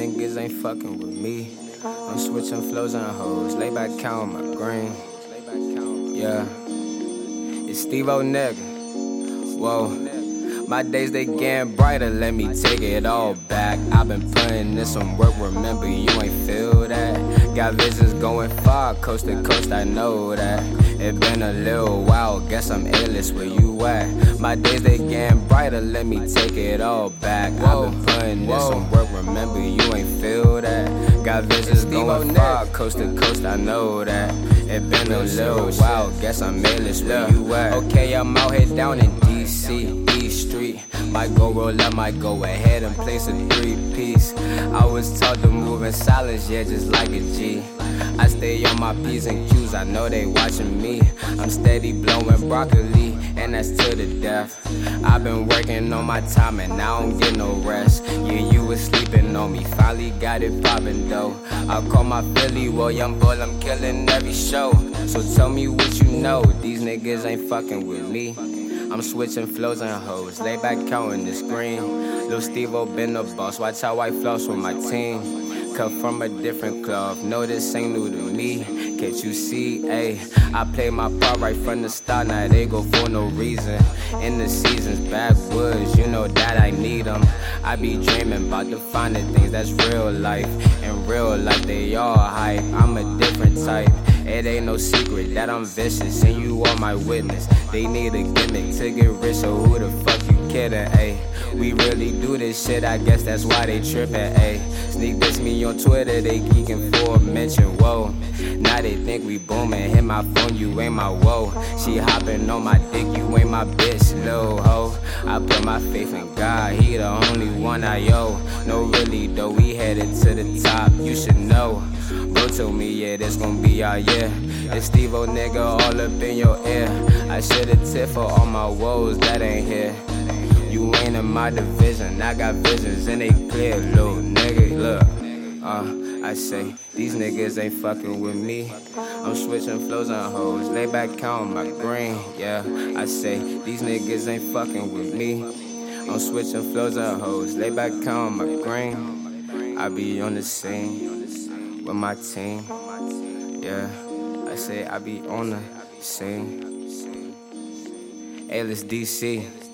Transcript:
Niggas ain't fucking with me. I'm switching flows on hoes. Lay back count my green. Yeah. It's Steve O nigga. Whoa. My days they getting brighter, let me take it all back. I've been putting in some work, remember you ain't feel that. Got visions going far, coast to coast, I know that. It been a little while, guess I'm A-list where you at. My days they getting brighter, let me take it all back. I've been putting in some work, remember you ain't feel that. Got visions going far, coast to coast, I know that. It been a little while, guess I'm A-list where you at. Okay, I'm out here down in DC. B Street. Might go roll up, might go ahead and place a three piece. I was taught to move in silence, yeah, just like a G. I stay on my P's and Q's, I know they watching me. I'm steady blowing broccoli, and that's to the death. I've been working on my time and I don't get no rest. Yeah, you was sleeping on me, finally got it poppin' though. I call my Philly, well, young boy, I'm killing every show. So tell me what you know, these niggas ain't fucking with me. I'm switching flows and hoes, lay back counting the screen. Lil Steve been the boss, watch how I floss with my team. Cut from a different cloth, no, this ain't new to me. Can't you see, ayy? I play my part right from the start, now they go for no reason. In the seasons, backwoods, you know that I need them. I be dreaming about the finer things that's real life. In real life, they all hype. I'm a different type. It ain't no secret that I'm vicious and you are my witness. They need a gimmick to get rich, so who the fuck you kidding, ayy? We really do this shit, I guess that's why they trippin', ayy. Sneak this me on Twitter, they geekin' for a mention, whoa. Now they think we booming, hit my phone, you ain't my whoa. She hopping on my dick, you ain't my bitch, hoe. I put my faith in God, he the only one I owe. No, really though, we headed to the top, you should know. Bro told me, yeah, this gon' be our year. It's Steve O nigga all up in your ear. I should've tipped for all my woes that ain't here. You ain't in my division, I got visions and they clear, little nigga. Look, uh, I say, these niggas ain't fucking with me. I'm switching flows on hoes, lay back count my green, yeah. I say, these niggas ain't fucking with me. I'm switching flows on hoes, lay back count my green. I be on the scene with my team. Yeah, I say I be on the scene. Alias DC.